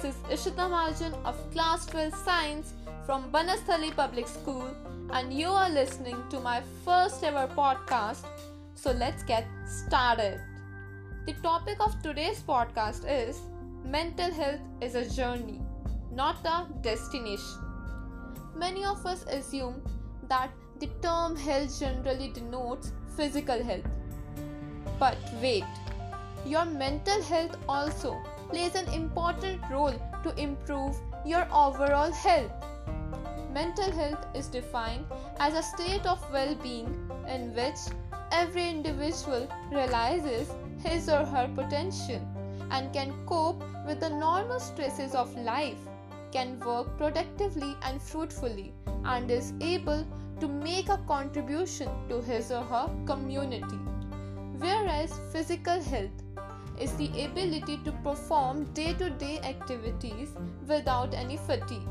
This is Ishita Mahajan of Class 12 Science from Banasthali Public School, and you are listening to my first ever podcast. So let's get started. The topic of today's podcast is Mental health is a journey, not a destination. Many of us assume that the term health generally denotes physical health. But wait, your mental health also plays an important role to improve your overall health. Mental health is defined as a state of well being in which every individual realizes his or her potential and can cope with the normal stresses of life, can work productively and fruitfully, and is able to make a contribution to his or her community. Whereas physical health is the ability to perform day to day activities without any fatigue.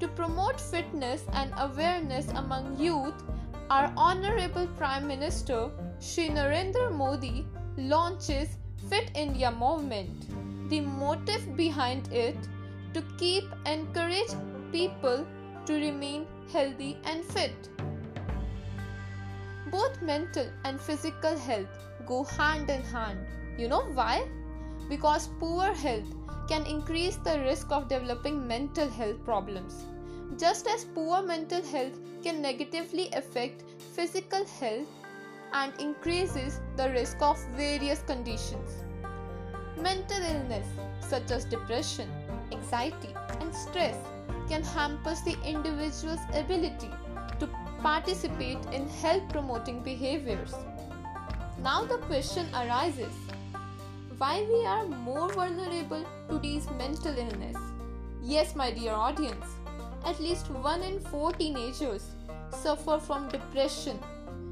To promote fitness and awareness among youth, our Honorable Prime Minister Shri Narendra Modi launches Fit India movement. The motive behind it to keep encourage people to remain healthy and fit. Both mental and physical health go hand in hand you know why? Because poor health can increase the risk of developing mental health problems. Just as poor mental health can negatively affect physical health and increases the risk of various conditions. Mental illness such as depression, anxiety, and stress can hamper the individual's ability to participate in health promoting behaviors. Now the question arises why we are more vulnerable to these mental illness. Yes, my dear audience, at least 1 in 4 teenagers suffer from depression.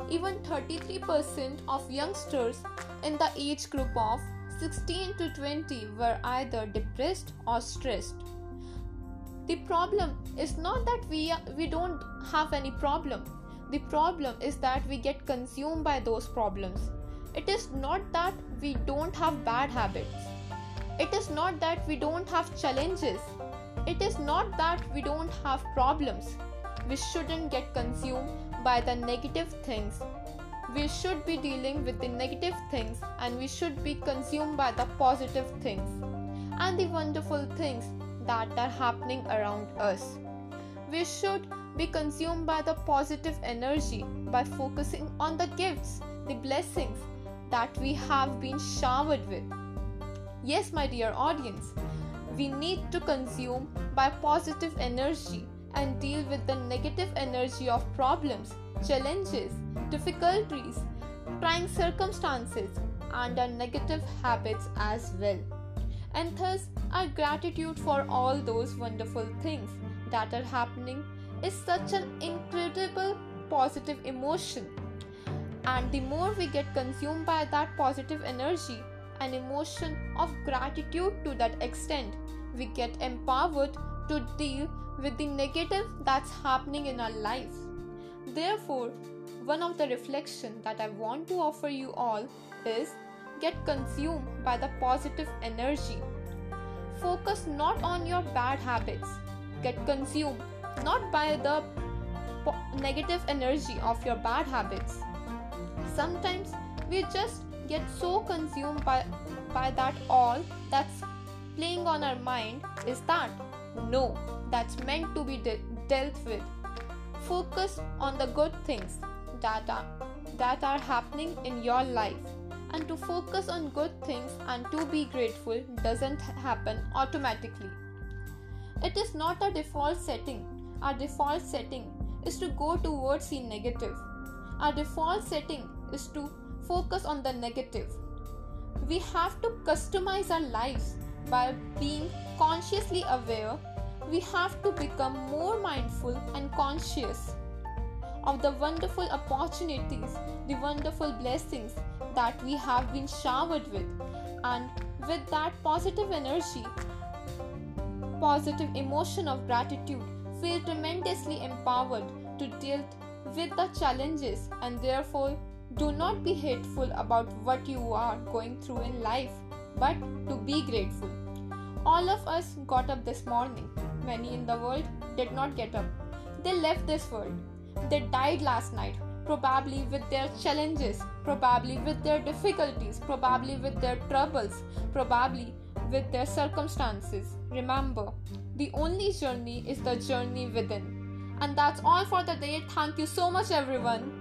Even 33% of youngsters in the age group of 16 to 20 were either depressed or stressed. The problem is not that we, we don't have any problem. The problem is that we get consumed by those problems it is not that we don't have bad habits. It is not that we don't have challenges. It is not that we don't have problems. We shouldn't get consumed by the negative things. We should be dealing with the negative things and we should be consumed by the positive things and the wonderful things that are happening around us. We should be consumed by the positive energy by focusing on the gifts, the blessings, that we have been showered with. Yes, my dear audience, we need to consume by positive energy and deal with the negative energy of problems, challenges, difficulties, trying circumstances, and our negative habits as well. And thus, our gratitude for all those wonderful things that are happening is such an incredible positive emotion and the more we get consumed by that positive energy and emotion of gratitude to that extent, we get empowered to deal with the negative that's happening in our life. Therefore, one of the reflection that I want to offer you all is get consumed by the positive energy. Focus not on your bad habits. Get consumed not by the po- negative energy of your bad habits sometimes we just get so consumed by by that all that's playing on our mind is that no that's meant to be de- dealt with. Focus on the good things that are that are happening in your life. And to focus on good things and to be grateful doesn't happen automatically. It is not a default setting. Our default setting is to go towards the negative our default setting is to focus on the negative. We have to customize our lives by being consciously aware. We have to become more mindful and conscious of the wonderful opportunities, the wonderful blessings that we have been showered with, and with that positive energy, positive emotion of gratitude, feel tremendously empowered to deal with the challenges and therefore do not be hateful about what you are going through in life, but to be grateful. All of us got up this morning. Many in the world did not get up. They left this world. They died last night, probably with their challenges, probably with their difficulties, probably with their troubles, probably with their circumstances. Remember, the only journey is the journey within. And that's all for the day. Thank you so much, everyone.